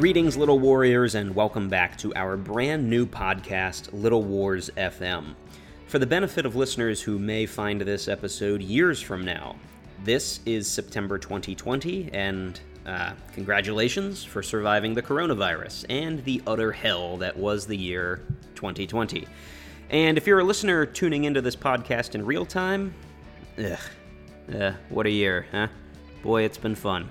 Greetings, Little Warriors, and welcome back to our brand new podcast, Little Wars FM. For the benefit of listeners who may find this episode years from now, this is September 2020, and uh, congratulations for surviving the coronavirus and the utter hell that was the year 2020. And if you're a listener tuning into this podcast in real time, ugh, uh, what a year, huh? Boy, it's been fun.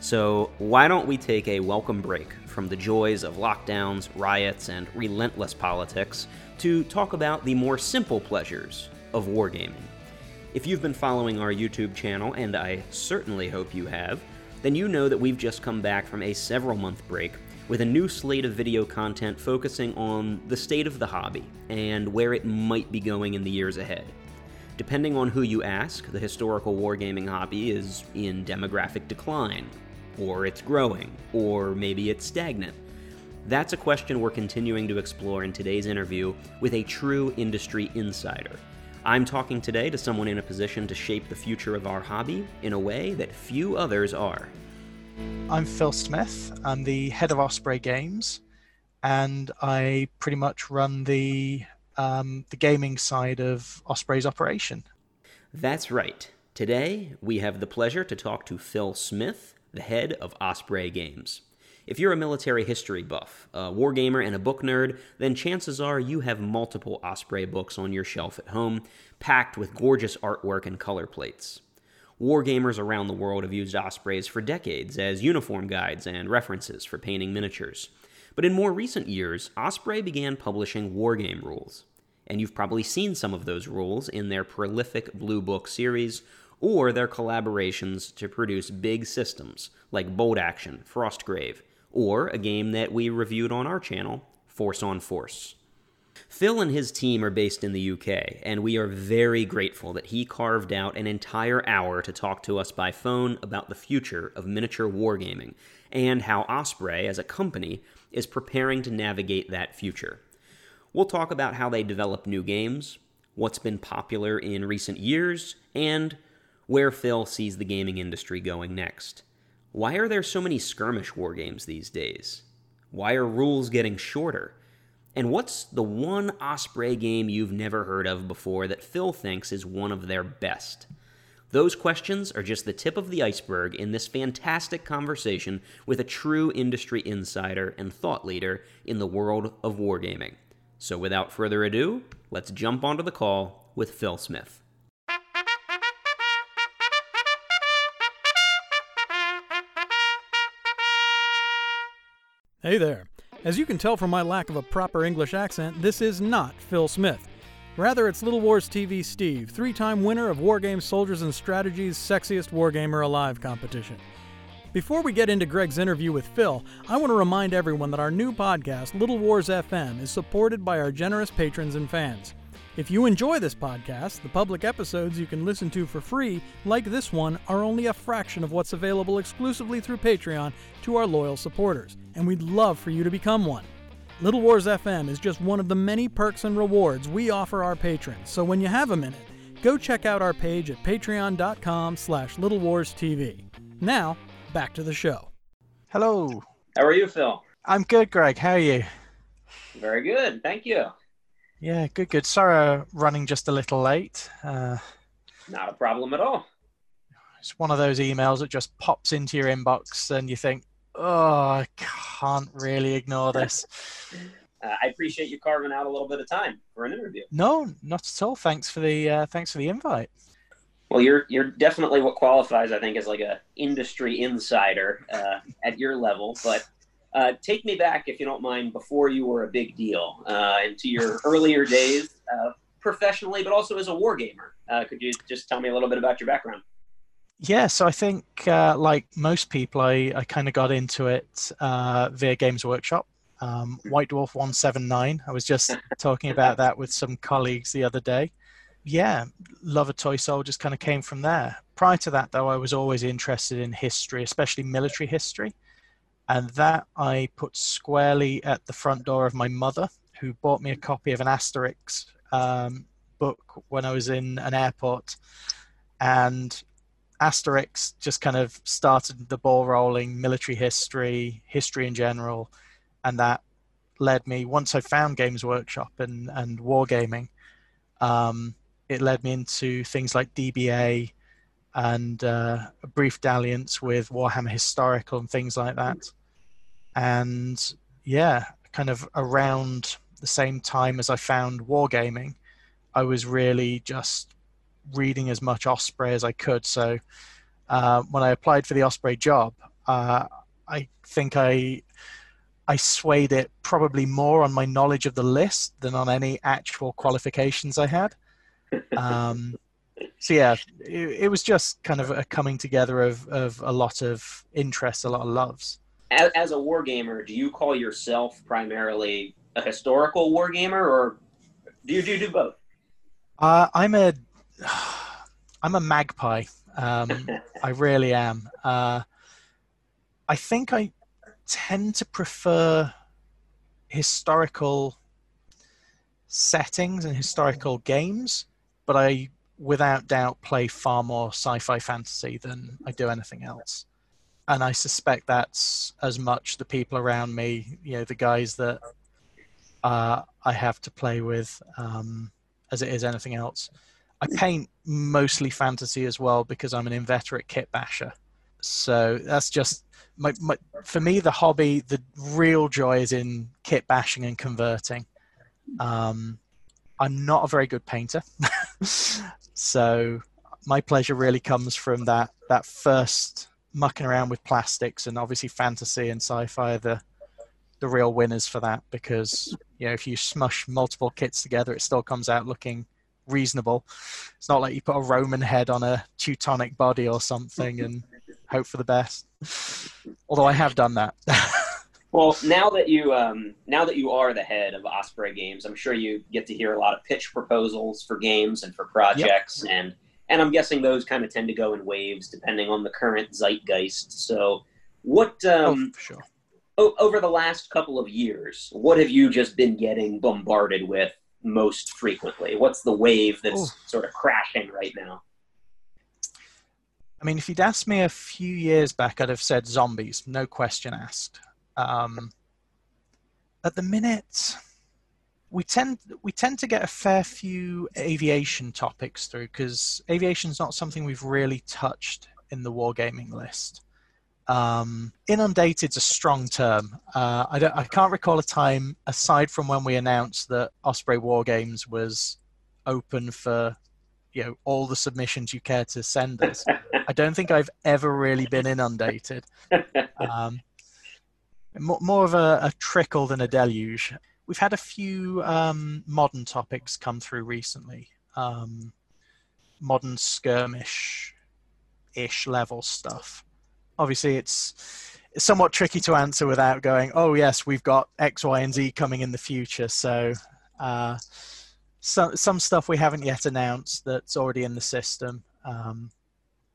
So, why don't we take a welcome break from the joys of lockdowns, riots, and relentless politics to talk about the more simple pleasures of wargaming? If you've been following our YouTube channel, and I certainly hope you have, then you know that we've just come back from a several month break with a new slate of video content focusing on the state of the hobby and where it might be going in the years ahead. Depending on who you ask, the historical wargaming hobby is in demographic decline, or it's growing, or maybe it's stagnant. That's a question we're continuing to explore in today's interview with a true industry insider. I'm talking today to someone in a position to shape the future of our hobby in a way that few others are. I'm Phil Smith. I'm the head of Osprey Games, and I pretty much run the um, the gaming side of Osprey's operation. That's right. Today we have the pleasure to talk to Phil Smith, the head of Osprey Games. If you're a military history buff, a wargamer, and a book nerd, then chances are you have multiple Osprey books on your shelf at home, packed with gorgeous artwork and color plates. Wargamers around the world have used Ospreys for decades as uniform guides and references for painting miniatures. But in more recent years, Osprey began publishing wargame rules. And you've probably seen some of those rules in their prolific Blue Book series or their collaborations to produce big systems like Bolt Action, Frostgrave, or a game that we reviewed on our channel, Force on Force. Phil and his team are based in the UK, and we are very grateful that he carved out an entire hour to talk to us by phone about the future of miniature wargaming and how Osprey, as a company, is preparing to navigate that future. We'll talk about how they develop new games, what's been popular in recent years, and where Phil sees the gaming industry going next. Why are there so many skirmish wargames these days? Why are rules getting shorter? And what's the one Osprey game you've never heard of before that Phil thinks is one of their best? Those questions are just the tip of the iceberg in this fantastic conversation with a true industry insider and thought leader in the world of wargaming. So without further ado, let's jump onto the call with Phil Smith. Hey there. As you can tell from my lack of a proper English accent, this is not Phil Smith. Rather, it's Little Wars TV Steve, three time winner of Wargame Soldiers and Strategy's Sexiest Wargamer Alive competition. Before we get into Greg's interview with Phil, I want to remind everyone that our new podcast, Little Wars FM, is supported by our generous patrons and fans. If you enjoy this podcast, the public episodes you can listen to for free, like this one, are only a fraction of what's available exclusively through Patreon to our loyal supporters, and we'd love for you to become one. Little Wars FM is just one of the many perks and rewards we offer our patrons, so when you have a minute, go check out our page at patreon.com slash littlewarstv. Now, back to the show. Hello. How are you, Phil? I'm good, Greg. How are you? Very good, thank you. Yeah, good, good. Sorry, running just a little late. Uh, Not a problem at all. it's one of those emails that just pops into your inbox, and you think, "Oh, I can't really ignore this." Uh, I appreciate you carving out a little bit of time for an interview. no, not at all. Thanks for the uh, thanks for the invite. Well, you're you're definitely what qualifies, I think, as like a industry insider uh, at your level. But uh, take me back, if you don't mind, before you were a big deal, uh, into your earlier days, uh, professionally, but also as a wargamer. Uh, could you just tell me a little bit about your background? Yeah, so I think, uh, like most people, I, I kind of got into it uh, via Games Workshop. Um, White Dwarf 179. I was just talking about that with some colleagues the other day. Yeah, Love a Toy Soldiers kind of came from there. Prior to that, though, I was always interested in history, especially military history. And that I put squarely at the front door of my mother, who bought me a copy of an Asterix um, book when I was in an airport. And Asterix just kind of started the ball rolling, military history, history in general, and that led me once I found Games Workshop and and wargaming. Um, it led me into things like DBA and uh, a brief dalliance with Warhammer Historical and things like that. And yeah, kind of around the same time as I found wargaming, I was really just reading as much Osprey as I could. So uh, when I applied for the Osprey job, uh, I think I I swayed it probably more on my knowledge of the list than on any actual qualifications I had. Um, so yeah, it, it, was just kind of a coming together of, of a lot of interests, a lot of loves. As, as a wargamer, do you call yourself primarily a historical wargamer, or do you, do, you do both? Uh, I'm a I'm a magpie. Um, I really am. Uh, I think I tend to prefer historical settings and historical games, but I, without doubt, play far more sci-fi fantasy than I do anything else. And I suspect that's as much the people around me, you know, the guys that uh, I have to play with, um, as it is anything else. I paint mostly fantasy as well because I'm an inveterate kit basher. So that's just my, my for me the hobby. The real joy is in kit bashing and converting. Um, I'm not a very good painter, so my pleasure really comes from that that first mucking around with plastics and obviously fantasy and sci-fi are the the real winners for that because you know if you smush multiple kits together it still comes out looking reasonable. It's not like you put a Roman head on a Teutonic body or something and hope for the best. Although I have done that. well, now that you um, now that you are the head of Osprey Games, I'm sure you get to hear a lot of pitch proposals for games and for projects, yep. and and I'm guessing those kind of tend to go in waves depending on the current zeitgeist. So, what? Oh, um, oh, sure. over the last couple of years, what have you just been getting bombarded with most frequently? What's the wave that's Ooh. sort of crashing right now? I mean, if you'd asked me a few years back, I'd have said zombies, no question asked. Um, at the minute, we tend we tend to get a fair few aviation topics through because aviation is not something we've really touched in the wargaming list. Um, inundated's a strong term. Uh, I, I, can't recall a time aside from when we announced that Osprey War Games was open for you know all the submissions you care to send us. I don't think I've ever really been inundated. Um, more, of a, a, trickle than a deluge. We've had a few um, modern topics come through recently. Um, modern skirmish ish level stuff obviously it's, somewhat tricky to answer without going, oh yes, we've got X, Y, and Z coming in the future. So uh, some some stuff we haven't yet announced that's already in the system, um,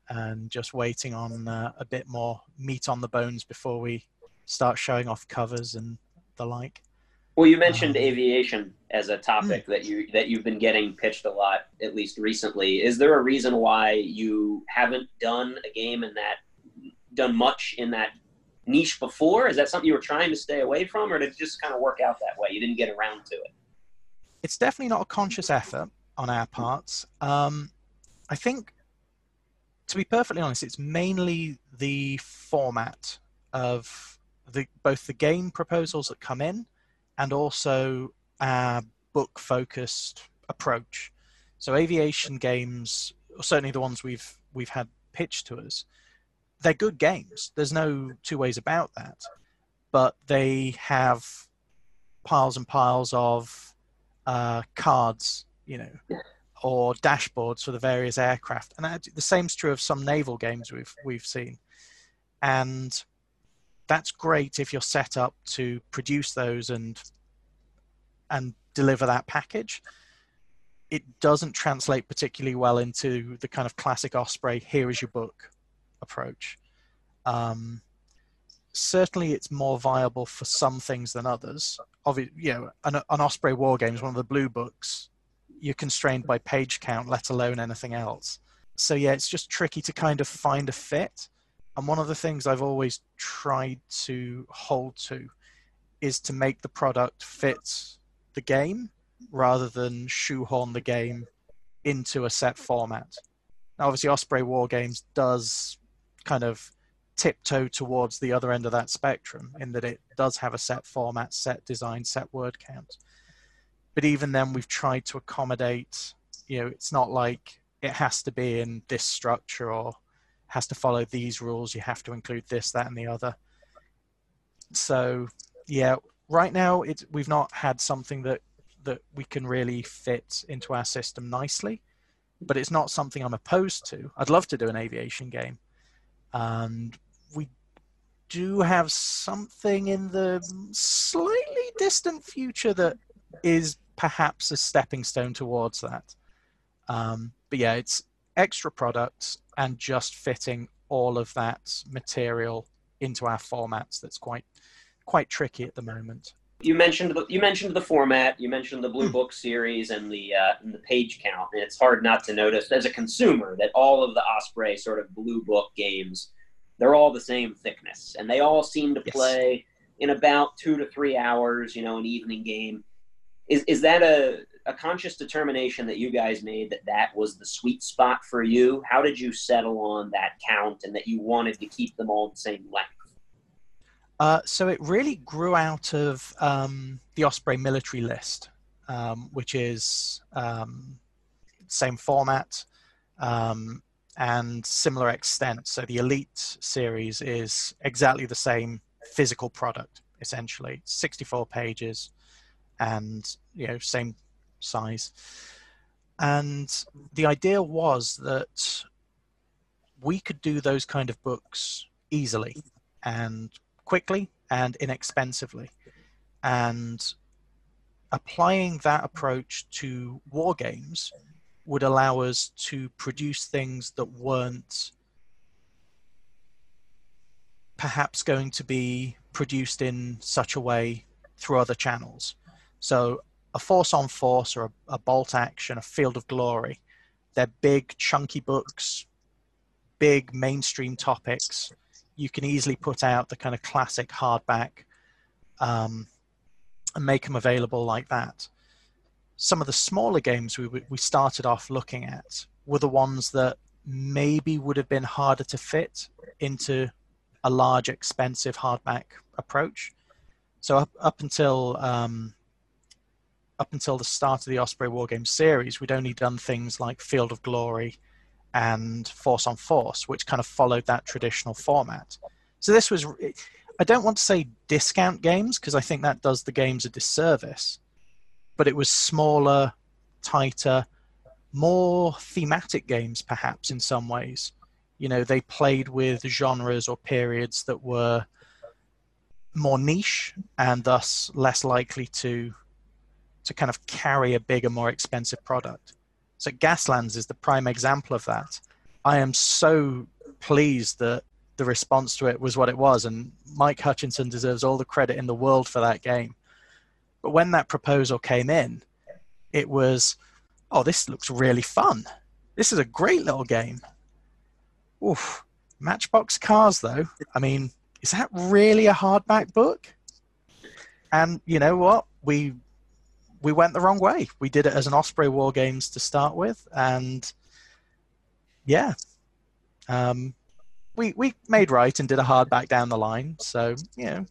and just waiting on uh, a bit more meat on the bones before we start showing off covers and the like. Well, you mentioned um, aviation as a topic hmm. that you that you've been getting pitched a lot, at least recently. Is there a reason why you haven't done a game in that done much in that niche before? Is that something you were trying to stay away from, or did it just kind of work out that way? You didn't get around to it. It's definitely not a conscious effort on our parts. Um, I think, to be perfectly honest, it's mainly the format of the both the game proposals that come in, and also our book-focused approach. So aviation games, certainly the ones we've we've had pitched to us, they're good games. There's no two ways about that. But they have piles and piles of uh, cards, you know, or dashboards for the various aircraft, and that, the same's true of some naval games we've we've seen. And that's great if you're set up to produce those and and deliver that package. It doesn't translate particularly well into the kind of classic Osprey. Here is your book approach. Um, certainly, it's more viable for some things than others. Obviously, you know, an, an Osprey War Games, one of the blue books, you're constrained by page count, let alone anything else. so yeah, it's just tricky to kind of find a fit. And one of the things I've always tried to hold to is to make the product fit the game rather than shoehorn the game into a set format. Now, obviously, Osprey War Games does kind of tiptoe towards the other end of that spectrum in that it does have a set format, set design, set word count. But even then, we've tried to accommodate, you know, it's not like it has to be in this structure or has to follow these rules. You have to include this, that, and the other. So, yeah, right now it's we've not had something that that we can really fit into our system nicely, but it's not something I'm opposed to. I'd love to do an aviation game, and we do have something in the slightly distant future that is perhaps a stepping stone towards that. Um, but yeah, it's extra products and just fitting all of that material into our formats that's quite quite tricky at the moment. You mentioned the, you mentioned the format. You mentioned the Blue hmm. Book series and the uh, and the page count. And it's hard not to notice as a consumer that all of the Osprey sort of Blue Book games, they're all the same thickness, and they all seem to play in about two to three hours. You know, an evening game. Is is that a a conscious determination that you guys made that that was the sweet spot for you? How did you settle on that count and that you wanted to keep them all the same length? Uh, so it really grew out of um, the Osprey military list, um, which is um, same format um, and similar extent. So the Elite series is exactly the same physical product, essentially, 64 pages, and you know same size. And the idea was that we could do those kind of books easily and quickly and inexpensively. And applying that approach to war games would allow us to produce things that weren't perhaps going to be produced in such a way through other channels. So a force on force or a, a bolt action, a field of glory, they're big, chunky books, big mainstream topics you can easily put out the kind of classic hardback um, and make them available like that. Some of the smaller games we, we started off looking at were the ones that maybe would have been harder to fit into a large, expensive hardback approach. So up, up until um, up until the start of the Osprey War Games series, we'd only done things like Field of Glory and Force on Force, which kind of followed that traditional format. So this was, I don't want to say discount games because I think that does the games a disservice, but it was smaller, tighter, more thematic games perhaps in some ways. You know, they played with genres or periods that were more niche and thus less likely to to kind of carry a bigger, more expensive product. So Gaslands is the prime example of that. I am so pleased that the response to it was what it was, and Mike Hutchinson deserves all the credit in the world for that game. But when that proposal came in, it was, oh, this looks really fun. This is a great little game. Oof. Matchbox Cars, though, I mean, is that really a hardback book? And you know what? We we went the wrong way. We did it as an Osprey War Games to start with, and yeah, um, we we made right and did a hard back down the line. So you know,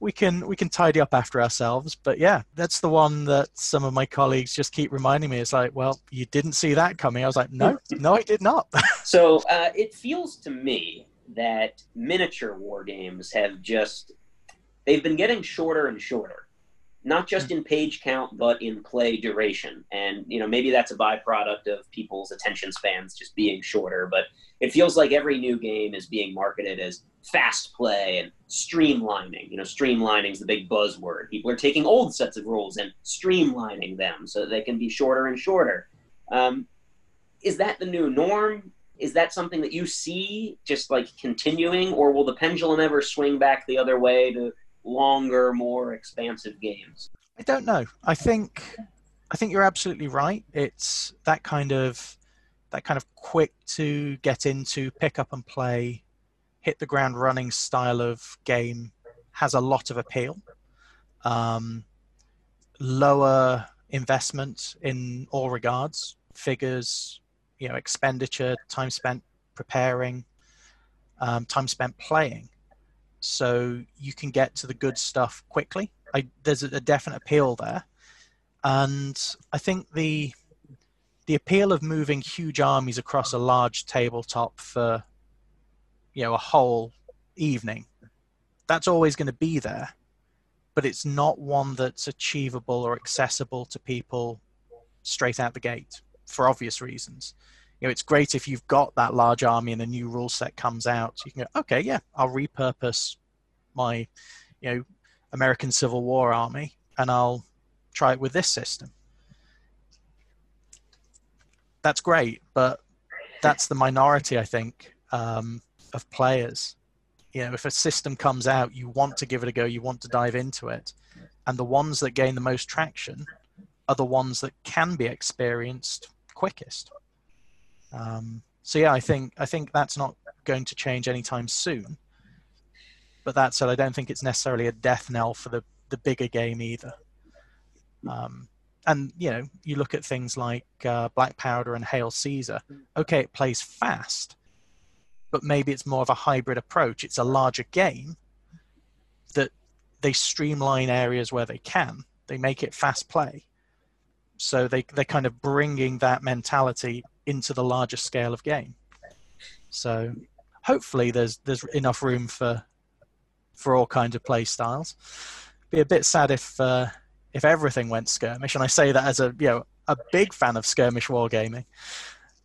we can we can tidy up after ourselves. But yeah, that's the one that some of my colleagues just keep reminding me. It's like, well, you didn't see that coming. I was like, no, no, I did not. so uh, it feels to me that miniature war games have just they've been getting shorter and shorter not just in page count but in play duration. And you know maybe that's a byproduct of people's attention spans just being shorter but it feels like every new game is being marketed as fast play and streamlining. You know streamlining is the big buzzword. People are taking old sets of rules and streamlining them so they can be shorter and shorter. Um, is that the new norm? Is that something that you see just like continuing or will the pendulum ever swing back the other way to longer, more expansive games? I don't know. I think I think you're absolutely right. It's that kind of that kind of quick to get into, pick up and play, hit the ground running style of game has a lot of appeal. Um, lower investment in all regards, figures, you know, expenditure, time spent preparing, um, time spent playing. So you can get to the good stuff quickly. I, there's a, a definite appeal there, and I think the the appeal of moving huge armies across a large tabletop for you know a whole evening that's always going to be there but it's not one that's achievable or accessible to people straight out the gate for obvious reasons you know it's great if you've got that large army and a new rule set comes out. You can go okay yeah i'll repurpose my you know american civil war army and i'll try it with this system. That's great but that's the minority i think um, of players. You know if a system comes out you want to give it a go you want to dive into it. And the ones that gain the most traction are the ones that can be experienced quickest um, so yeah i think i think that's not going to change anytime soon but that said i don't think it's necessarily a death knell for the the bigger game either um, and you know you look at things like uh, black powder and hail caesar okay it plays fast but maybe it's more of a hybrid approach. It's a larger game that they streamline areas where they can. They make it fast play. So they, they're kind of bringing that mentality into the larger scale of game. So hopefully there's there's enough room for for all kinds of play styles. Be a bit sad if uh, if everything went skirmish, and I say that as a you know a big fan of skirmish wargaming.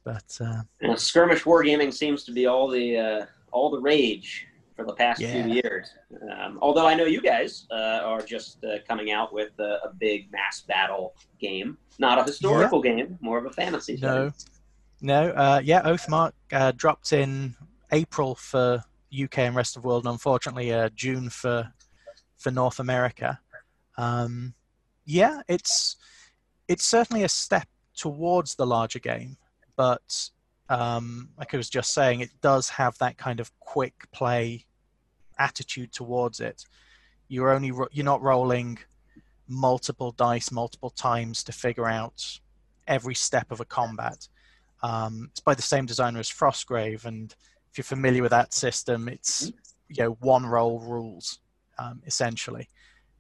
But uh, well, skirmish wargaming seems to be all the uh, all the rage for the past yeah. few years. Um, although I know you guys uh, are just uh, coming out with a, a, big mass battle game, not a historical yeah. game, more of a fantasy. No, no, uh, yeah, Oathmark uh, dropped in April for UK and rest of the world, and unfortunately June for for North America. Um, yeah, it's it's certainly a step towards the larger game but um, like I was just saying, it does have that kind of quick play attitude towards it. You're only ro- you're not rolling multiple dice multiple times to figure out every step of a combat. Um, it's by the same designer as Frostgrave, and if you're familiar with that system, it's you know one roll rules um, essentially,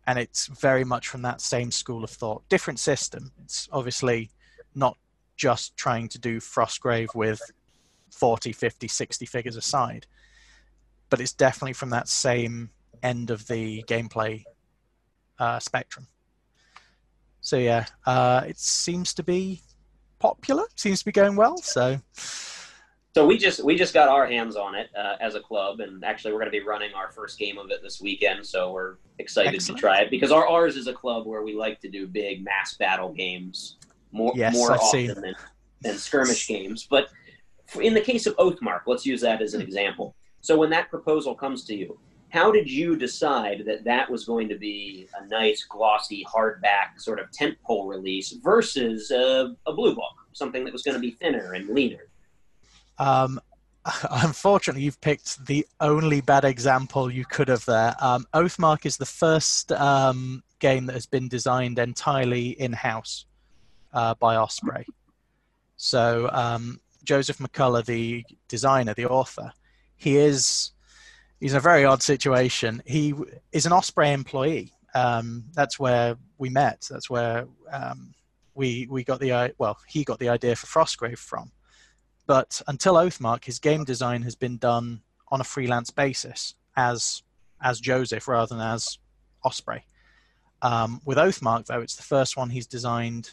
and it's very much from that same school of thought. Different system. It's obviously not just trying to do Frostgrave with 40, 50, 60 figures aside. But it's definitely from that same end of the gameplay uh, spectrum. So yeah, uh, it seems to be popular. Seems to be going well. So. So we just we just got our hands on it uh, as a club, and actually we're going to be running our first game of it this weekend. So we're excited Excellent. to try it because our ours is a club where we like to do big mass battle games more yes, more I've often than, than skirmish games. But in the case of Oathmark, let's use that as an example. So when that proposal comes to you, how did you decide that that was going to be a nice, glossy, hardback sort of tentpole release versus a, a blue book, something that was going to be thinner and leaner? Um, unfortunately, you've picked the only bad example you could have there. Um, Oathmark is the first um, game that has been designed entirely in house uh, by Osprey. So um, Joseph McCullough, the designer, the author, he is he's in a very odd situation. He is an Osprey employee. Um, that's where we met. That's where um, we we got the well he got the idea for Frostgrave from. But until Oathmark, his game design has been done on a freelance basis as as Joseph rather than as Osprey. Um, with Oathmark, though, it's the first one he's designed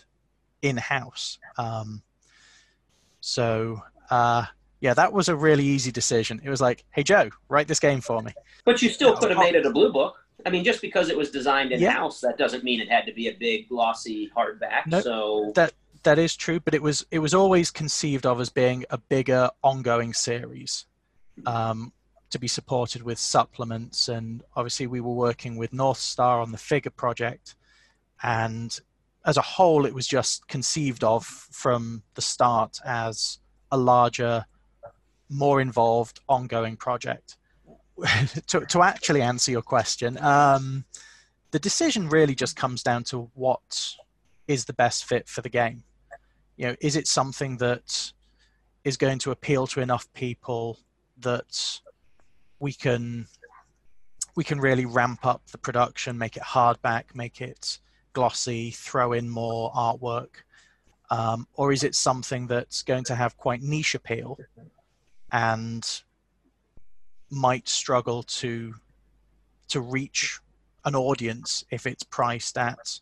in house. Um, so uh, yeah, that was a really easy decision. It was like, hey Joe, write this game for me. But you still could have made it a blue book. I mean, just because it was designed in house, yeah. that doesn't mean it had to be a big glossy hardback. Nope, so that that is true, but it was it was always conceived of as being a bigger ongoing series. Um, to be supported with supplements and obviously we were working with north star on the figure project and as a whole, it was just conceived of from the start as a larger, more involved, ongoing project. to, to actually answer your question, um, the decision really just comes down to what is the best fit for the game. You know, is it something that is going to appeal to enough people that we can we can really ramp up the production, make it hardback, make it glossy, throw in more artwork, um, or is it something that's going to have quite niche appeal and might struggle to to reach an audience if it's priced at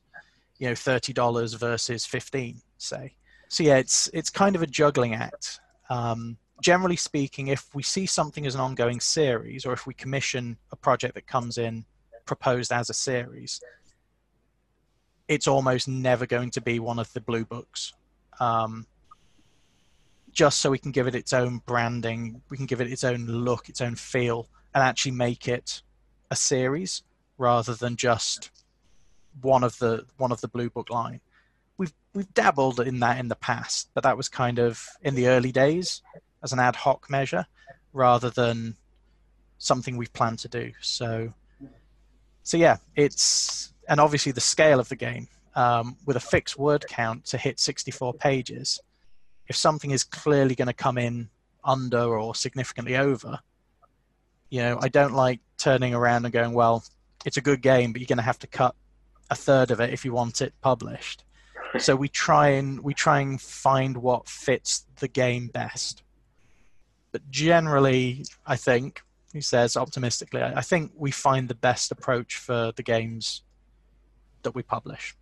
you know thirty dollars versus fifteen, say. So yeah, it's it's kind of a juggling act. Um, generally speaking, if we see something as an ongoing series, or if we commission a project that comes in proposed as a series, it's almost never going to be one of the blue books. Um, just so we can give it its own branding, we can give it its own look, its own feel, and actually make it a series rather than just one of the one of the blue book line. We've we've dabbled in that in the past, but that was kind of in the early days as an ad hoc measure rather than something we've planned to do. So so yeah, it's and obviously the scale of the game um, with a fixed word count to hit 64 pages. If something is clearly going to come in under or significantly over, you know, I don't like turning around and going, well, it's a good game, but you're going to have to cut a third of it if you want it published. So we try and we try and find what fits the game best. But generally, I think he says optimistically, I think we find the best approach for the games that we publish.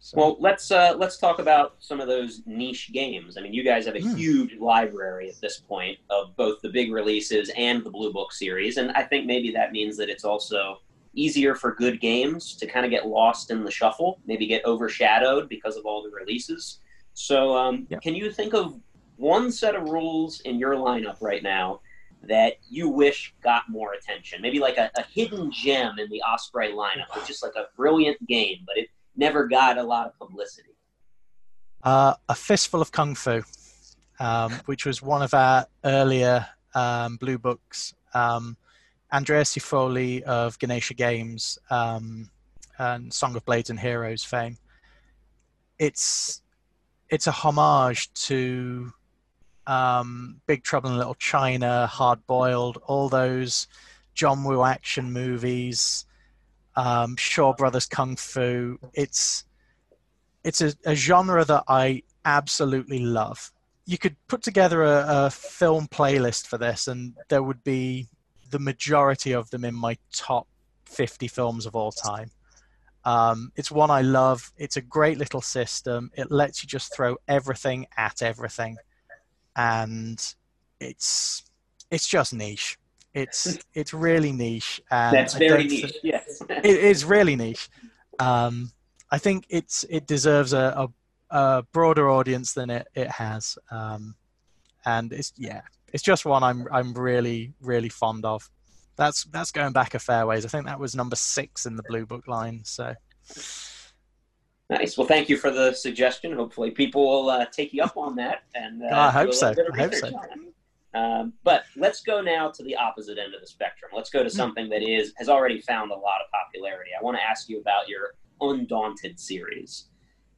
So. Well, let's uh, let's talk about some of those niche games. I mean, you guys have a mm. huge library at this point of both the big releases and the Blue Book series, and I think maybe that means that it's also easier for good games to kind of get lost in the shuffle, maybe get overshadowed because of all the releases. So, um, yeah. can you think of one set of rules in your lineup right now that you wish got more attention? Maybe like a, a hidden gem in the Osprey lineup. It's just like a brilliant game, but it never got a lot of publicity. Uh, a Fistful of Kung Fu, um, which was one of our earlier um, blue books. Um, Andrea Sfiligoi of Ganesha Games um, and Song of Blades and Heroes fame. It's it's a homage to um, Big Trouble in Little China, Hard Boiled, all those John Woo action movies, um, Shaw Brothers Kung Fu. It's it's a, a, genre that I absolutely love. You could put together a, a film playlist for this, and there would be the majority of them in my top 50 films of all time. Um, it's one I love. It's a great little system. It lets you just throw everything at everything and it's it's just niche. It's it's really niche. And That's very niche. yes, it is really niche. Um, I think it's it deserves a, a, a, broader audience than it it has, um, and it's yeah, it's just one I'm I'm really really fond of. That's that's going back a fair ways. I think that was number six in the blue book line. So. Nice. Well, thank you for the suggestion. Hopefully, people will uh, take you up on that. And uh, I hope so. I hope so. Um, but let's go now to the opposite end of the spectrum. Let's go to hmm. something that is has already found a lot of popularity. I want to ask you about your Undaunted series.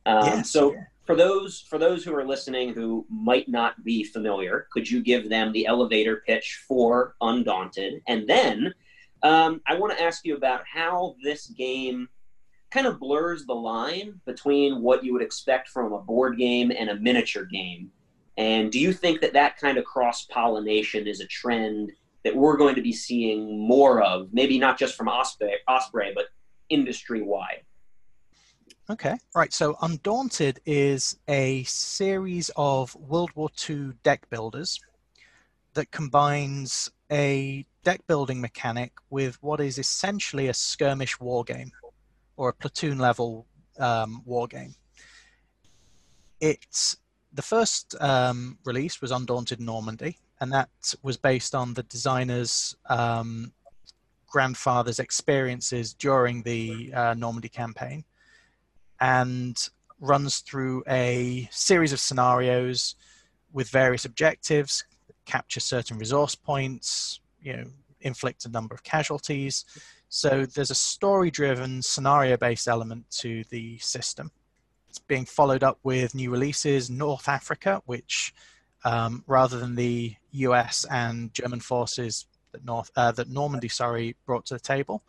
Um, yes. So, for those for those who are listening who might not be familiar, could you give them the elevator pitch for Undaunted? And then um, I want to ask you about how this game kind of blurs the line between what you would expect from a board game and a miniature game. And do you think that that kind of cross pollination is a trend that we're going to be seeing more of? Maybe not just from Osprey, Osprey but industry wide. Okay, right. So Undaunted is a series of World War II deck builders that combines a deck building mechanic with what is essentially a skirmish war game or a platoon level um, war game. It's the first um, release was Undaunted Normandy, and that was based on the designer's um, grandfather's experiences during the uh, Normandy campaign, and runs through a series of scenarios with various objectives, capture certain resource points, you know, inflict a number of casualties. So there's a story-driven, scenario-based element to the system. It's being followed up with new releases, North Africa, which um, rather than the U.S. and German forces that North uh, that Normandy, sorry, brought to the table,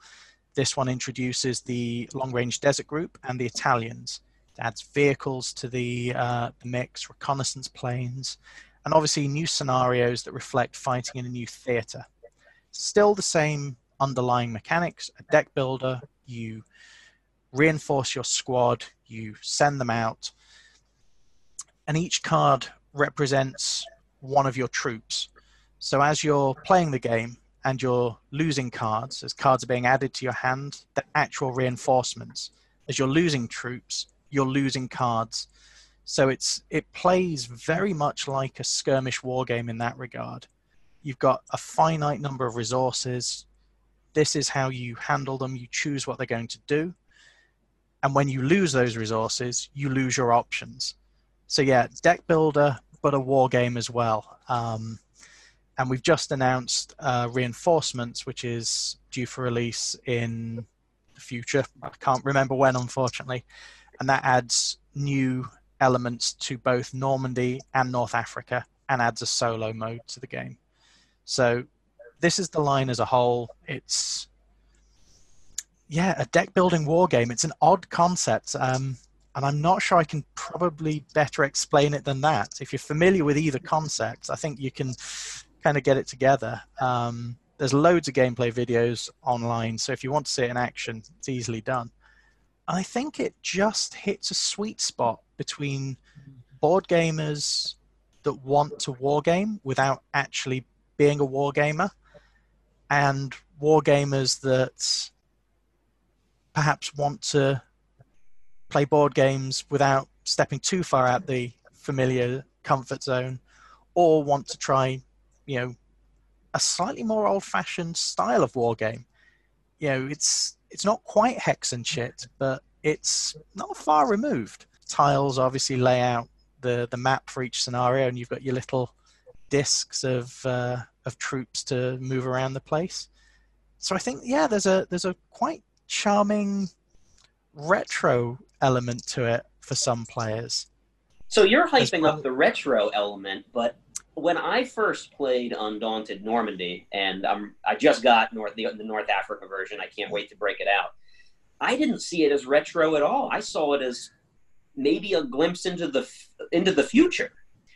this one introduces the long-range desert group and the Italians. It adds vehicles to the, uh, the mix, reconnaissance planes, and obviously new scenarios that reflect fighting in a new theater. Still the same underlying mechanics, a deck builder, you reinforce your squad, you send them out, and each card represents one of your troops. So as you're playing the game and you're losing cards, as cards are being added to your hand, the actual reinforcements. As you're losing troops, you're losing cards. So it's it plays very much like a skirmish war game in that regard. You've got a finite number of resources. This is how you handle them. You choose what they're going to do. And when you lose those resources, you lose your options. So yeah, deck builder, but a war game as well. Um, and we've just announced uh, reinforcements, which is due for release in the future. I can't remember when, unfortunately, and that adds new elements to both Normandy and North Africa, and adds a solo mode to the game. So this is the line as a whole. It's yeah, a deck building war game. It's an odd concept. Um, and I'm not sure I can probably better explain it than that. If you're familiar with either concept, I think you can kind of get it together. Um, there's loads of gameplay videos online, so if you want to see it in action, it's easily done. I think it just hits a sweet spot between board gamers that want to wargame without actually being a wargamer and wargamers that perhaps want to play board games without stepping too far out the familiar comfort zone or want to try you know a slightly more old-fashioned style of war game you know it's it's not quite hex and chit but it's not far removed tiles obviously lay out the the map for each scenario and you've got your little discs of uh, of troops to move around the place. So I think yeah, there's a there's a quite charming retro element to it for some players. So you're hyping well. up the retro element, but when I first played Undaunted Normandy, and I'm I just got North the, the North Africa version, I can't wait to break it out. I didn't see it as retro at all. I saw it as maybe a glimpse into the into the future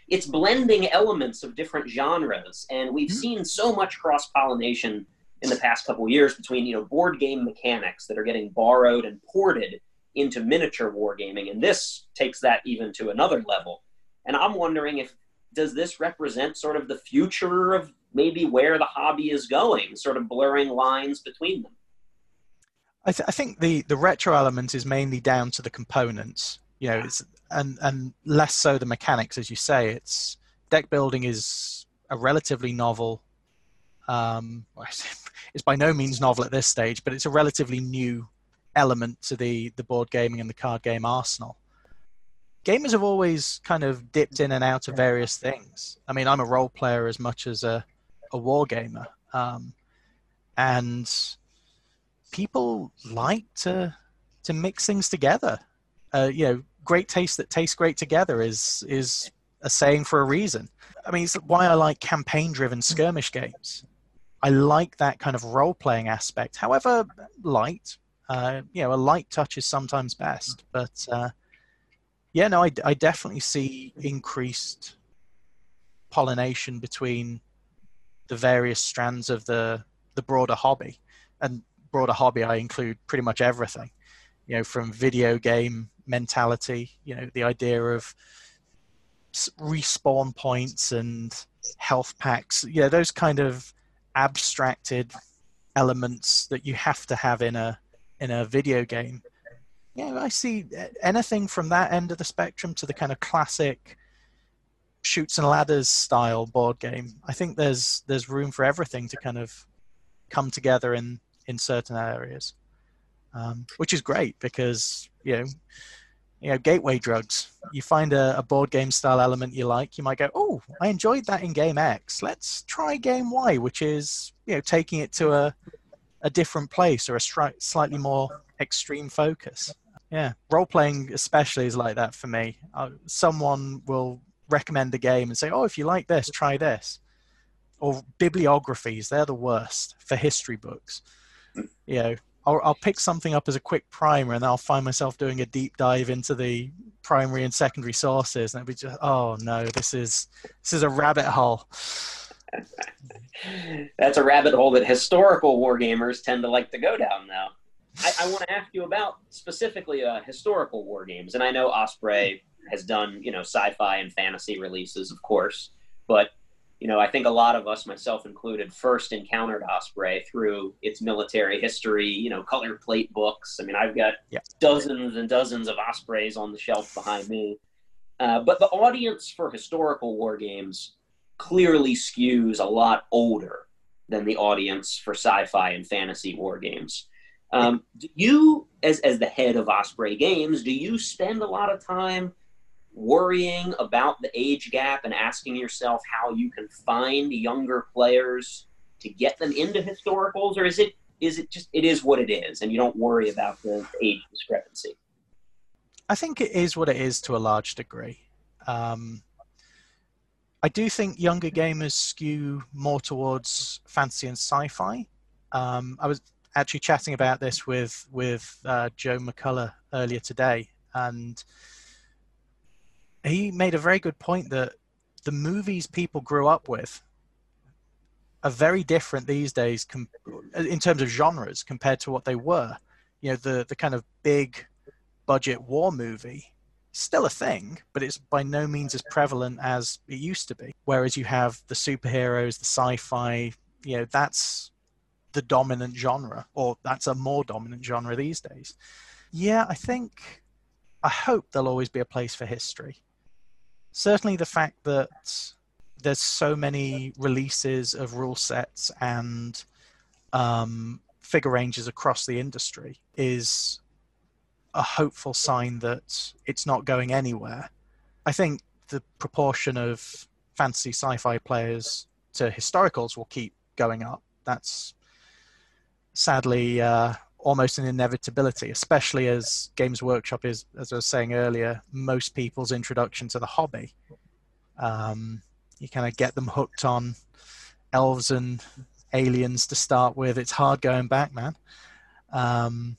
it's blending elements of different genres, and we've mm-hmm. seen so much cross pollination in the past couple years between you know board game mechanics that are getting borrowed and ported into miniature wargaming, and this takes that even to another level. And I'm wondering if does this represent sort of the future of maybe where the hobby is going, sort of blurring lines between them. I, th- I think the the retro element is mainly down to the components. You know, it's and and less so the mechanics, as you say. It's deck building is a relatively novel. Um, it's by no means novel at this stage, but it's a relatively new element to the the board gaming and the card game arsenal. Gamers have always kind of dipped in and out of various things. I mean, I'm a role player as much as a a war gamer, um, and people like to to mix things together. Uh, you know, great taste that tastes great together is is a saying for a reason. I mean, it's why I like campaign-driven skirmish games. I like that kind of role-playing aspect. However light, uh, you know, a light touch is sometimes best. But uh, yeah, no, I, I definitely see increased pollination between the various strands of the the broader hobby. And broader hobby, I include pretty much everything. You know, from video game mentality. You know, the idea of respawn points and health packs. Know, those kind of abstracted elements that you have to have in a in a video game. Yeah, I see anything from that end of the spectrum to the kind of classic Chutes and Ladders style board game. I think there's there's room for everything to kind of come together in in certain areas, um, which is great because you know you know, gateway drugs. You find a, a board game style element you like, you might go, oh, I enjoyed that in game X. Let's try game Y, which is you know taking it to a a different place or a stri- slightly more extreme focus. Yeah, role playing especially is like that for me. Uh, someone will recommend a game and say, "Oh, if you like this, try this." Or bibliographies, they're the worst for history books. You know, I'll, I'll pick something up as a quick primer, and I'll find myself doing a deep dive into the primary and secondary sources, and it'll be just, oh no, this is this is a rabbit hole. That's a rabbit hole that historical wargamers tend to like to go down now. I, I want to ask you about specifically uh, historical war games, and I know Osprey has done you know sci-fi and fantasy releases, of course, but you know I think a lot of us, myself included, first encountered Osprey through its military history, you know, color plate books. I mean, I've got yeah. dozens and dozens of Ospreys on the shelf behind me. Uh, but the audience for historical war games clearly skews a lot older than the audience for sci-fi and fantasy war games. Um, do you, as as the head of Osprey Games, do you spend a lot of time worrying about the age gap and asking yourself how you can find younger players to get them into historicals, or is it is it just it is what it is, and you don't worry about the age discrepancy? I think it is what it is to a large degree. Um, I do think younger gamers skew more towards fantasy and sci-fi. Um, I was actually chatting about this with with uh, Joe McCullough earlier today, and he made a very good point that the movies people grew up with are very different these days com- in terms of genres compared to what they were. You know, the the kind of big budget war movie still a thing, but it's by no means as prevalent as it used to be. Whereas you have the superheroes, the sci-fi, you know, that's the dominant genre, or that's a more dominant genre these days. Yeah, I think, I hope there'll always be a place for history. Certainly, the fact that there's so many releases of rule sets and um, figure ranges across the industry is a hopeful sign that it's not going anywhere. I think the proportion of fantasy sci-fi players to historicals will keep going up. That's sadly uh, almost an inevitability, especially as Games Workshop is, as I was saying earlier, most people's introduction to the hobby. Um, you kind of get them hooked on elves and aliens to start with. It's hard going back, man. Um,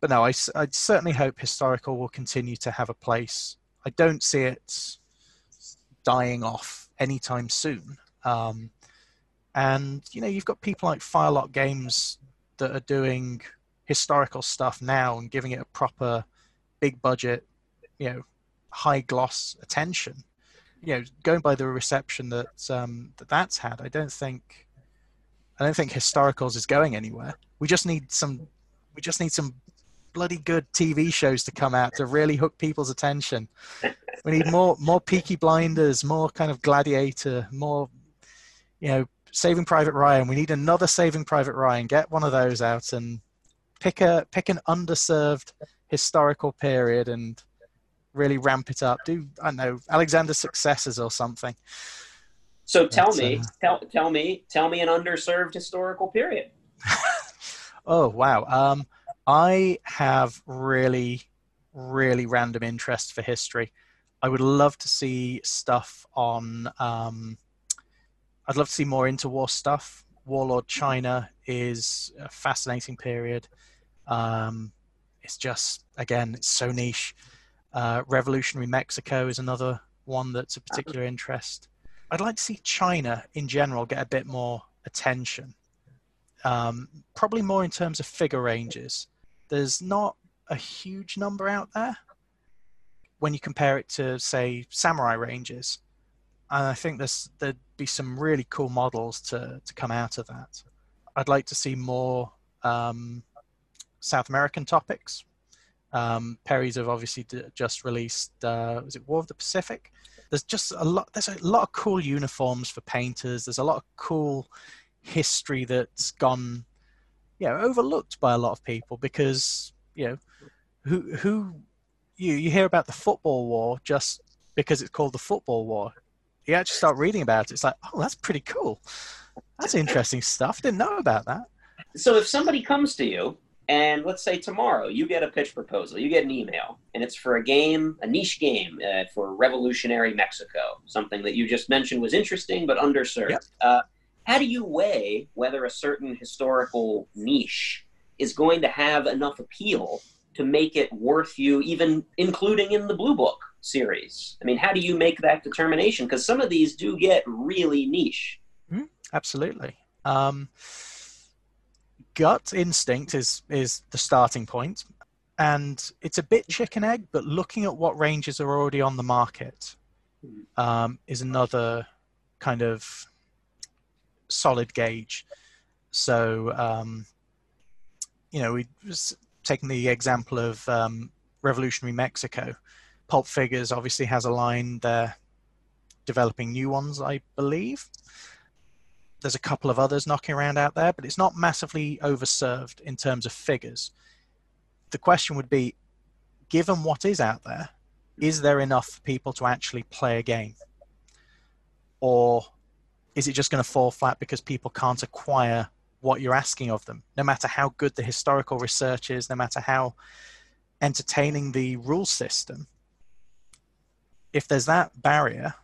but no, I, I certainly hope historical will continue to have a place. I don't see it dying off anytime soon. Um, and you know, you've got people like Firelock Games that are doing historical stuff now and giving it a proper big budget, you know, high gloss attention. You know, going by the reception that um, that that's had, I don't think I don't think historicals is going anywhere. We just need some we just need some bloody good TV shows to come out to really hook people's attention. We need more more Peaky Blinders, more kind of Gladiator, more you know Saving Private Ryan. We need another Saving Private Ryan. Get one of those out and pick a pick an underserved historical period and really ramp it up. Do I don't know Alexander's successors or something? So tell me, uh, tell tell me, tell me an underserved historical period. oh wow, um, I have really, really random interest for history. I would love to see stuff on um, I'd love to see more interwar stuff. Warlord China is a fascinating period. Um, it's just again, it's so niche. Uh, Revolutionary Mexico is another one that's a particular interest. I'd like to see China in general get a bit more attention. Um, probably more in terms of figure ranges. There's not a huge number out there when you compare it to, say, samurai ranges. And I think there's there'd be some really cool models to to come out of that. I'd like to see more um, South American topics. Um, Perry's have obviously just released. Uh, was it War of the Pacific? There's just a lot. There's a lot of cool uniforms for painters. There's a lot of cool history that's gone, you know, overlooked by a lot of people because you know, who who you you hear about the football war just because it's called the football war. You actually start reading about it. It's like, oh, that's pretty cool. That's interesting stuff. Didn't know about that. So if somebody comes to you and let's say tomorrow you get a pitch proposal, you get an email, and it's for a game, a niche game uh, for revolutionary Mexico, something that you just mentioned was interesting but underserved. Yep. Uh, how do you weigh whether a certain historical niche is going to have enough appeal to make it worth you even including in the Blue Book series? I mean, how do you make that determination? Because some of these do get really niche. Mm, absolutely. Um, gut instinct is is the starting point, and it's a bit chicken egg. But looking at what ranges are already on the market um, is another kind of solid gauge. So um, you know, we taking the example of um, Revolutionary Mexico. Pulp Figures obviously has a line. They're developing new ones, I believe there's a couple of others knocking around out there, but it's not massively overserved in terms of figures. The question would be given what is out there, is there enough for people to actually play a game? Or is it just going to fall flat because people can't acquire what you're asking of them? No matter how good the historical research is, no matter how entertaining the rule system, if there's that barrier,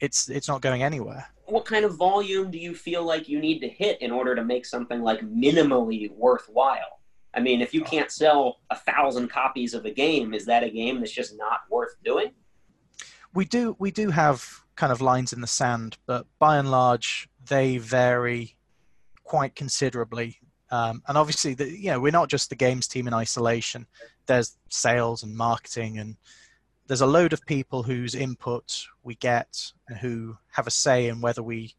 it's it's not going anywhere what kind of volume do you feel like you need to hit in order to make something like minimally worthwhile? I mean, if you oh. can't sell a thousand copies of a game, is that a game that's just not worth doing? We do we do have kind of lines in the sand, but by and large they vary quite considerably. Um, and obviously, the, you know, we're not just the games team in isolation. There's sales and marketing and there's a load of people whose input we get and who have a say in whether we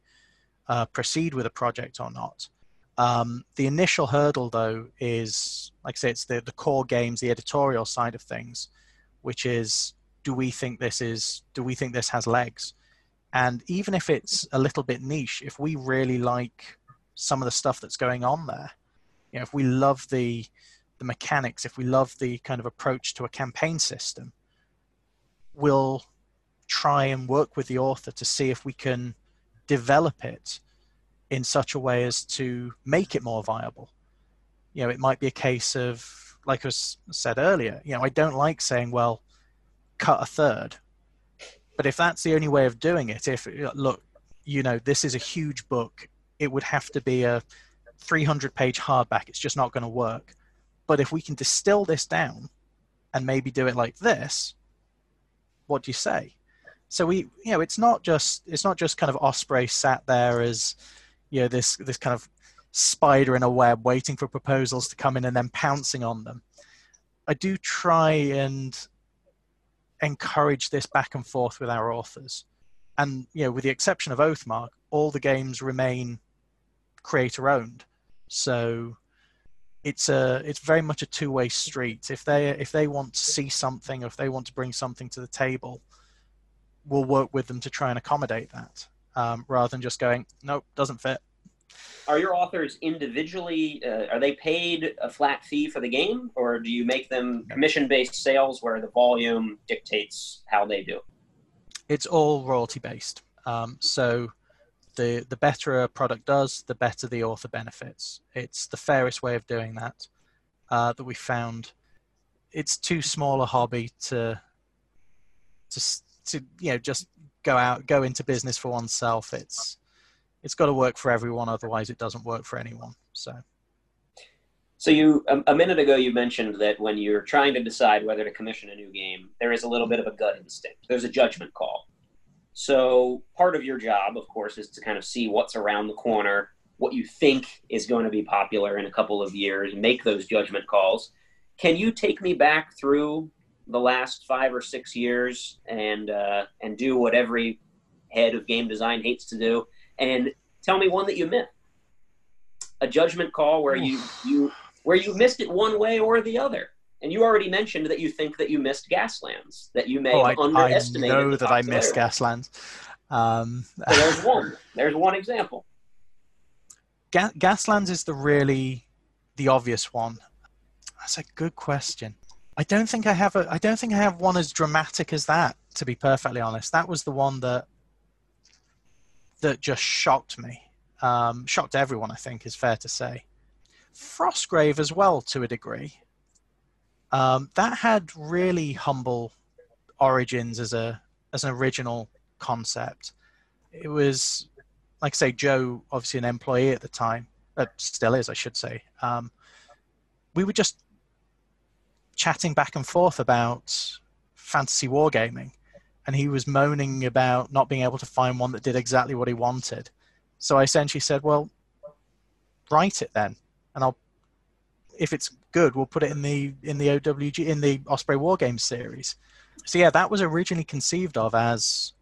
uh, proceed with a project or not. Um, the initial hurdle, though, is like I say, it's the, the core games, the editorial side of things, which is do we think this is do we think this has legs? And even if it's a little bit niche, if we really like some of the stuff that's going on there, you know, if we love the the mechanics, if we love the kind of approach to a campaign system, we'll try and work with the author to see if we can develop it in such a way as to make it more viable. You know, it might be a case of, like I said earlier, you know, I don't like saying, well, cut a third. But if that's the only way of doing it, if, uh, look, you know, this is a huge book, it would have to be a 300 page hardback. It's just not going to work. But if we can distill this down and maybe do it like this, what do you say? So we, you know, it's not just it's not just kind of Osprey sat there as, you know, this this kind of spider in a web waiting for proposals to come in and then pouncing on them. I do try and encourage this back and forth with our authors. And you know, with the exception of Oathmark, all the games remain creator owned. So it's a it's very much a two-way street. If they if they want to see something, or if they want to bring something to the table, we'll work with them to try and accommodate that, um, rather than just going, nope, doesn't fit. Are your authors individually? Uh, are they paid a flat fee for the game, or do you make them commission-based sales where the volume dictates how they do? It's all royalty-based. Um, so the the better a product does, the better the author benefits. It's the fairest way of doing that uh, that we found. It's too small a hobby to to to you know just go out go into business for oneself. It's it's got to work for everyone, otherwise it doesn't work for anyone. So. So you a, minute ago you mentioned that when you're trying to decide whether to commission a new game, there is a little bit of a gut instinct. There's a judgment call. So part of your job, of course, is to kind of see what's around the corner, what you think is going to be popular in a couple of years, make those judgment calls. Can you take me back through the last five or six years and uh, and do what every head of game design hates to do, and tell me one that you missed? A judgment call where you you where you missed it one way or the other. And you already mentioned that you think that you missed Gaslands, that you may oh, have I, underestimated. I know that I missed Gaslands. Um, so there's one. There's one example. Ga- Gaslands is the really the obvious one. That's a good question. I don't think I have a. I don't think I have one as dramatic as that. To be perfectly honest, that was the one that that just shocked me. Um, shocked everyone. I think is fair to say. Frostgrave as well, to a degree. Um, that had really humble origins as a as an original concept. It was, like I say, Joe, obviously an employee at the time, uh, still is, I should say. Um, we were just chatting back and forth about fantasy wargaming, and he was moaning about not being able to find one that did exactly what he wanted. So I essentially said, "Well, write it then, and I'll if it's good, we'll put it in the in the OWG in the Osprey War Games series." So yeah, that was originally conceived of as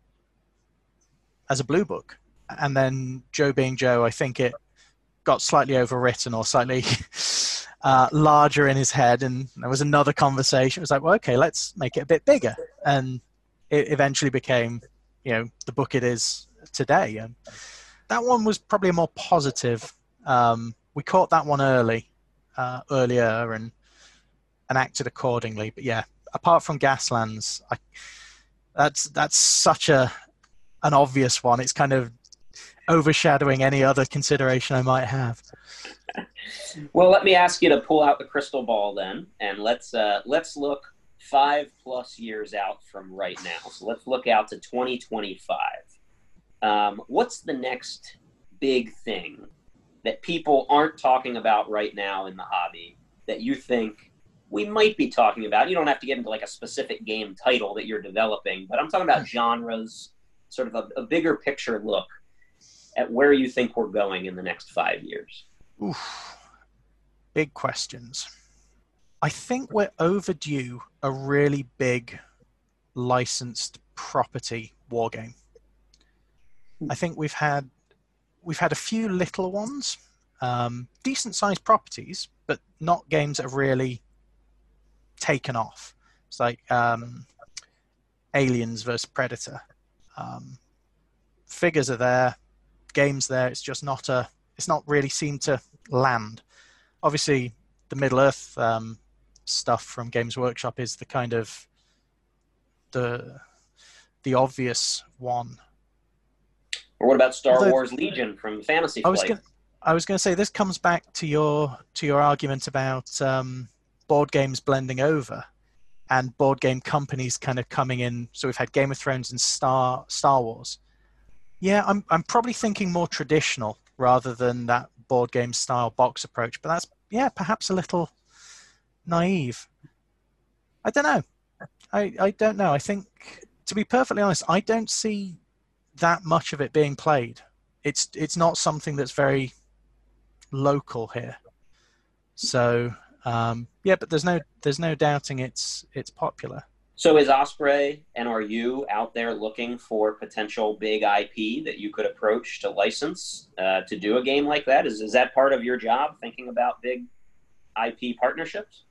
as a blue book, and then Joe being Joe, I think it got slightly overwritten or slightly uh, larger in his head, and there was another conversation. It was like, well, okay, let's make it a bit bigger, and it eventually became, you know, the book it is today. And that one was probably a more positive. Um, we caught that one early, uh, earlier, and and acted accordingly. But yeah, apart from Gaslands, I, that's that's such a an obvious one. It's kind of overshadowing any other consideration I might have. well, let me ask you to pull out the crystal ball then, and let's uh, let's look five plus years out from right now. So let's look out to 2025. Um, what's the next big thing that people aren't talking about right now in the hobby that you think we might be talking about? You don't have to get into like a specific game title that you're developing, but I'm talking about genres, sort of a, a bigger picture look at where you think we're going in the next five years. Oof. Big questions. I think we're overdue a really big licensed property war game. Hmm. I think we've had we've had a few little ones, um, decent sized properties, but not games that have really taken off. It's like um, Aliens versus Predator. Um, figures are there, games there. It's just not a. It's not really seemed to land. Obviously, the Middle Earth um, stuff from Games Workshop is the kind of the the obvious one. Or what about Star Although, Wars Legion from Fantasy I was Gonna, I was going to say this comes back to your to your argument about um, board games blending over and board game companies kind of coming in. So we've had Game of Thrones and Star Star Wars. Yeah, I'm I'm probably thinking more traditional rather than that board game style box approach. But that's yeah, perhaps a little naive. I don't know. I I don't know. I think to be perfectly honest, I don't see that much of it being played. It's it's not something that's very local here. So um, yeah, but there's no there's no doubting it's it's popular. So is Osprey and are you out there looking for potential big IP that you could approach to license uh, to do a game like that? Is is that part of your job, thinking about big IP partnerships?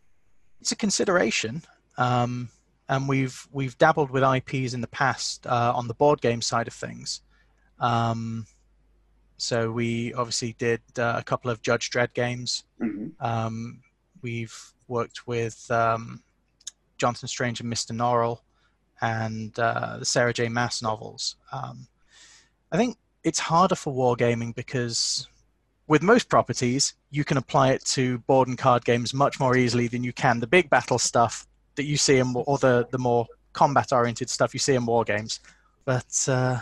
It's a consideration, um, and we've we've dabbled with IPs in the past uh, on the board game side of things. Um, so we obviously did uh, a couple of Judge Dredd games. Mm-hmm. Um, we've worked with um, Jonathan Strange and Mr. Norrell and uh, the Sarah J. Maas novels. Um, I think it's harder for wargaming because with most properties, you can apply it to board and card games much more easily than you can the big battle stuff that you see in, or the, the more combat oriented stuff you see in war games. But uh,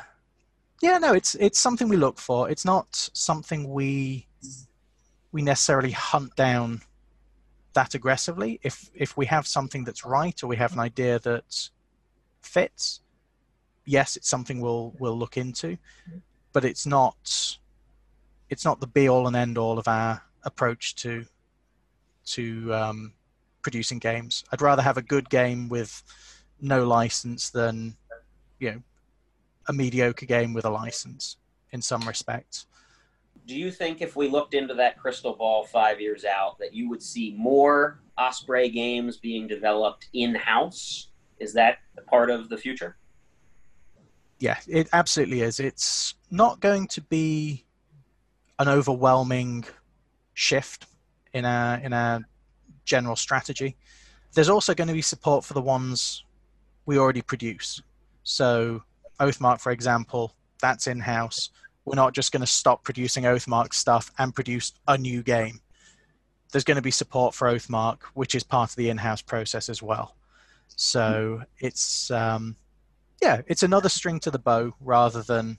yeah, no, it's it's something we look for. It's not something we we necessarily hunt down that aggressively. If if we have something that's right or we have an idea that fits, yes, it's something we'll we'll look into, but it's not it's not the be all and end all of our approach to to um, producing games. I'd rather have a good game with no license than you know a mediocre game with a license in some respects do you think if we looked into that crystal ball five years out that you would see more Osprey games being developed in house? Is that a part of the future? Yeah, it absolutely is. It's not going to be an overwhelming shift in our in our general strategy. there's also going to be support for the ones we already produce. So Oathmark, for example, that's in house. We're not just going to stop producing Oathmark stuff and produce a new game. There's going to be support for Oathmark, which is part of the in-house process as well. So it's um, yeah, it's another string to the bow rather than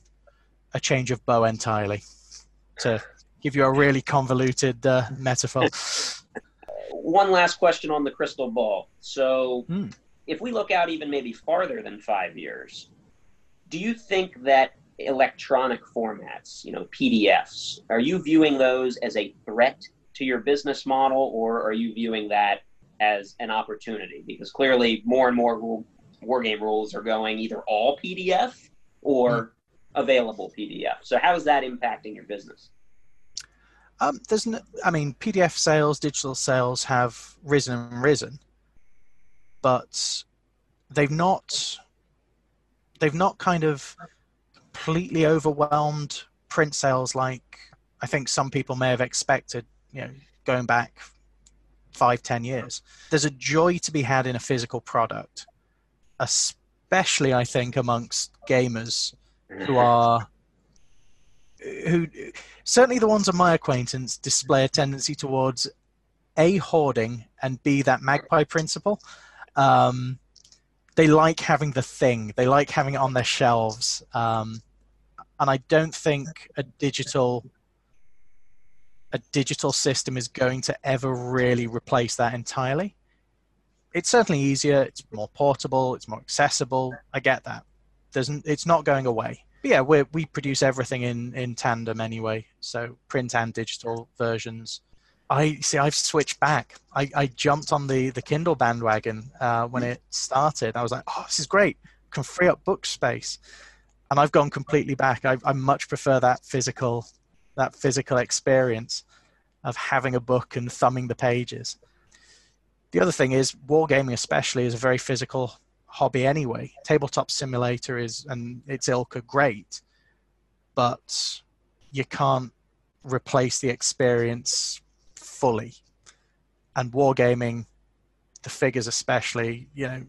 a change of bow entirely. To give you a really convoluted uh, metaphor. One last question on the crystal ball. So, mm. if we look out even maybe farther than five years, do you think that electronic formats, you know, PDFs, are you viewing those as a threat to your business model, or are you viewing that as an opportunity? Because clearly, more and more rule, war game rules are going either all PDF or mm. available PDF. So, how is that impacting your business? Um, there's no, I mean, PDF sales, digital sales have risen and risen, but they've not they've not kind of completely overwhelmed print sales like I think some people may have expected. You know, going back five, ten years. There's a joy to be had in a physical product, especially I think amongst gamers who are who certainly the ones of my acquaintance display a tendency towards a hoarding and b that magpie principle. Um, they like having the thing. They like having it on their shelves. Um, and i don't think a digital a digital system is going to ever really replace that entirely. It's certainly easier. It's more portable. It's more accessible. I get that. There's, it's not going away but yeah, we we produce everything in in tandem anyway, so print and digital versions. I see. I've switched back. I, I jumped on the the Kindle bandwagon uh, when it started. I was like, oh, this is great. Can free up book space, and I've gone completely back. I, I much prefer that physical that physical experience of having a book and thumbing the pages. The other thing is wargaming, especially, is a very physical hobby anyway. Tabletop simulator is and its ilk are great, but you can't replace the experience fully. And wargaming, the figures especially, you know,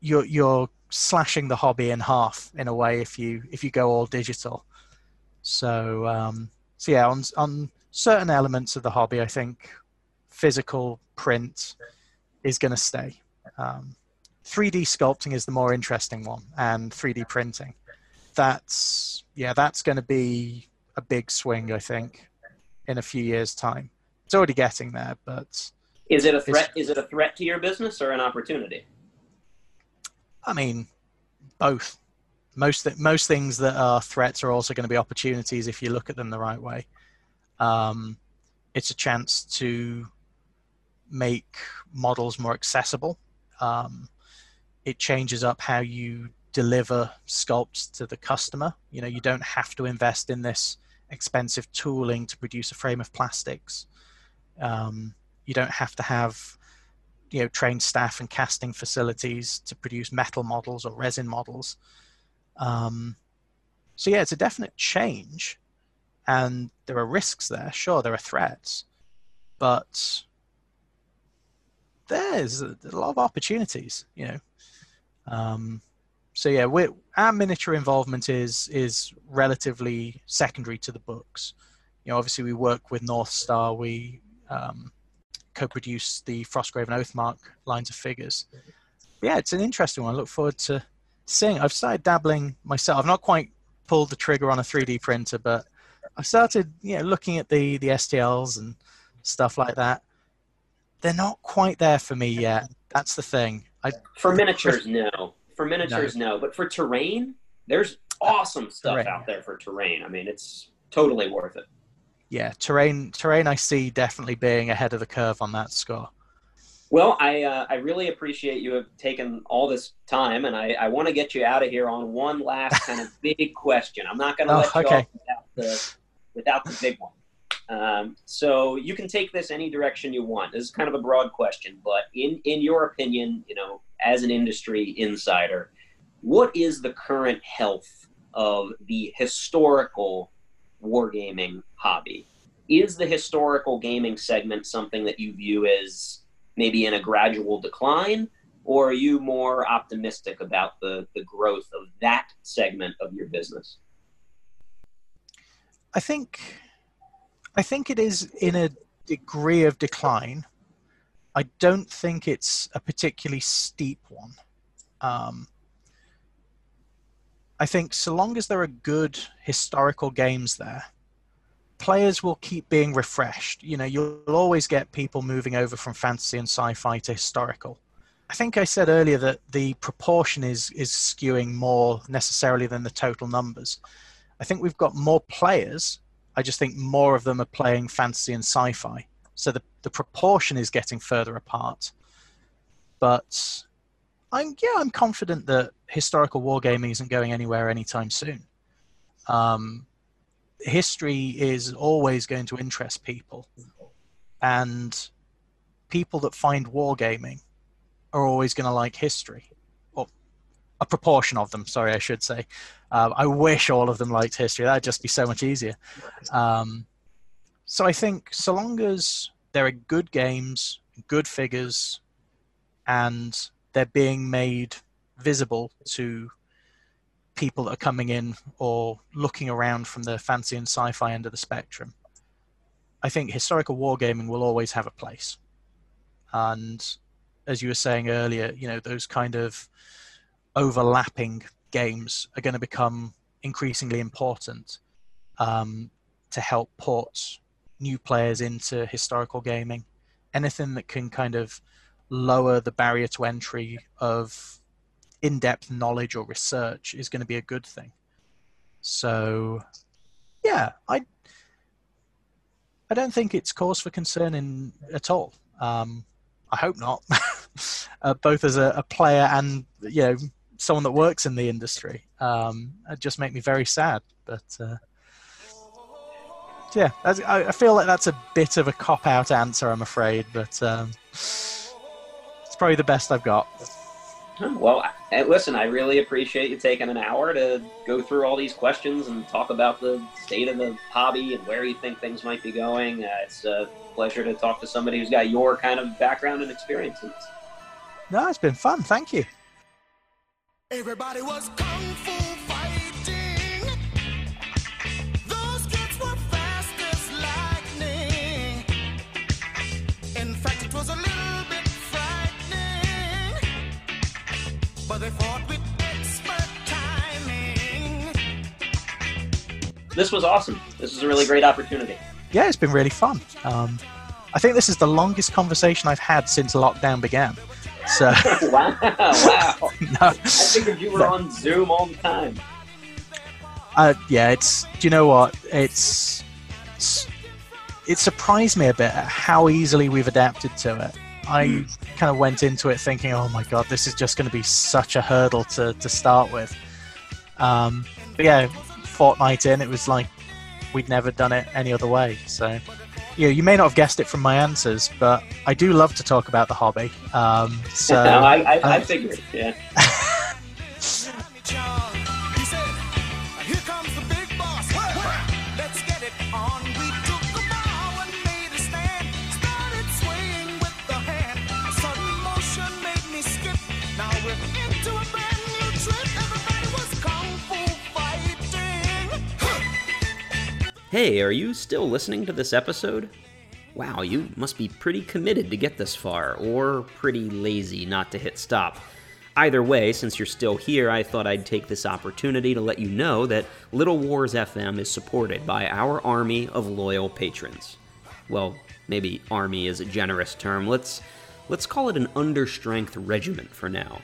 you're you're slashing the hobby in half in a way if you if you go all digital. So um, so yeah, on on certain elements of the hobby, I think physical print is going to stay. Um, 3D sculpting is the more interesting one, and 3D printing. That's yeah, that's going to be a big swing, I think, in a few years' time. It's already getting there, but is it a threat? Is it a threat to your business or an opportunity? I mean, both. Most th- most things that are threats are also going to be opportunities if you look at them the right way. Um, it's a chance to make models more accessible. Um, it changes up how you deliver sculpts to the customer. You know, you don't have to invest in this expensive tooling to produce a frame of plastics. Um, you don't have to have you know trained staff and casting facilities to produce metal models or resin models. Um, so yeah, it's a definite change, and there are risks there. Sure, there are threats, but there's a, lot of opportunities. You know, um, so yeah, we our miniature involvement is is relatively secondary to the books. You know, obviously we work with North Star. We um, co-produce the Frostgrave and Oathmark lines of figures. But yeah, it's an interesting one. I look forward to seeing. I've started dabbling myself. I've not quite pulled the trigger on a 3D printer, but I've started, you know, looking at the the STLs and stuff like that. They're not quite there for me yet. That's the thing. I, for miniatures, no. For miniatures, no. no. But for terrain, there's awesome stuff terrain. out there for terrain. I mean, it's totally worth it. Yeah, terrain. Terrain, I see definitely being ahead of the curve on that score. Well, I uh, I really appreciate you have taken all this time, and I, I want to get you out of here on one last kind of big question. I'm not going to oh, let you okay. off without the without the big one. Um, so you can take this any direction you want. This is kind of a broad question, but in in your opinion, you know, as an industry insider, what is the current health of the historical wargaming hobby? Is the historical gaming segment something that you view as maybe in a gradual decline, or are you more optimistic about the, the growth of that segment of your business? I think I think it is in a degree of decline. I don't think it's a particularly steep one. Um, I think so long as there are good historical games there, players will keep being refreshed. You know, you'll always get people moving over from fantasy and sci-fi to historical. I think I said earlier that the proportion is is skewing more necessarily than the total numbers. I think we've got more players. I just think more of them are playing fantasy and sci-fi. So the, the proportion is getting further apart. But I'm yeah, I'm confident that historical wargaming isn't going anywhere anytime soon. Um, history is always going to interest people, and people that find wargaming are always going to like history, or a proportion of them. Sorry, I should say. Uh, I wish all of them liked history. That'd just be so much easier. Um, so I think so long as there are good games, good figures, and they're being made visible to people that are coming in or looking around from the fancy and sci-fi end of the spectrum. I think historical wargaming will always have a place. And as you were saying earlier, you know, those kind of overlapping games are going to become increasingly important um, to help port new players into historical gaming. Anything that can kind of lower the barrier to entry of in-depth knowledge or research is going to be a good thing. So, yeah, I I don't think it's cause for concern in, at all. Um, I hope not. uh, both as a, a, player and you know someone that works in the industry, um, it just make me very sad. But uh, yeah, I, I, feel like that's a bit of a cop out answer, I'm afraid. But um, it's probably the best I've got. Well, listen, I really appreciate you taking an hour to go through all these questions and talk about the state of the hobby and where you think things might be going. Uh, it's a pleasure to talk to somebody who's got your kind of background and experiences. No, it's been fun. Thank you. Everybody was kung fu fighting. Those kids were fast as lightning. In fact, it was a little bit frightening. But they fought with expert timing. This was awesome. This was a really great opportunity. Yeah, it's been really fun. Um, I think this is the longest conversation I've had since lockdown began. So wow, wow. no, I figured you were no. on Zoom all the time. Uh, yeah, it's. Do you know what? It's, it's it surprised me a bit at how easily we've adapted to it. I mm. kind of went into it thinking, oh my god, this is just going to be such a hurdle to, to start with. Um, but yeah, fortnight in, it was like we'd never done it any other way. So, yeah, you may not have guessed it from my answers, but I do love to talk about the hobby. Um, so I, I, I figured, yeah. Hey, are you still listening to this episode? Wow, you must be pretty committed to get this far, or pretty lazy not to hit stop. Either way, since you're still here, I thought I'd take this opportunity to let you know that Little Wars FM is supported by our army of loyal patrons. Well, maybe army is a generous term. Let's let's call it an understrength regiment for now.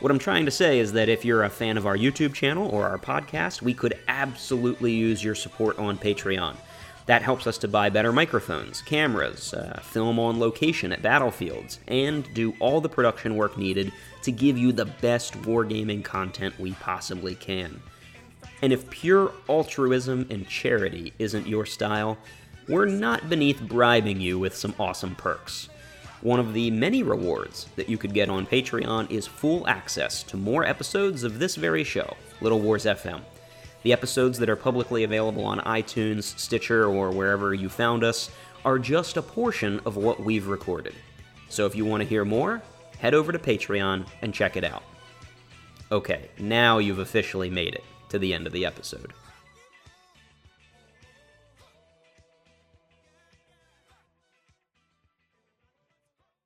What I'm trying to say is that if you're a fan of our YouTube channel or our podcast, we could absolutely use your support on Patreon. That helps us to buy better microphones, cameras, uh, film on location at battlefields, and do all the production work needed to give you the best wargaming content we possibly can. And if pure altruism and charity isn't your style, we're not beneath bribing you with some awesome perks. One of the many rewards that you could get on Patreon is full access to more episodes of this very show, Little Wars FM. The episodes that are publicly available on iTunes, Stitcher, or wherever you found us are just a portion of what we've recorded. So if you want to hear more, head over to Patreon and check it out. Okay, now you've officially made it to the end of the episode.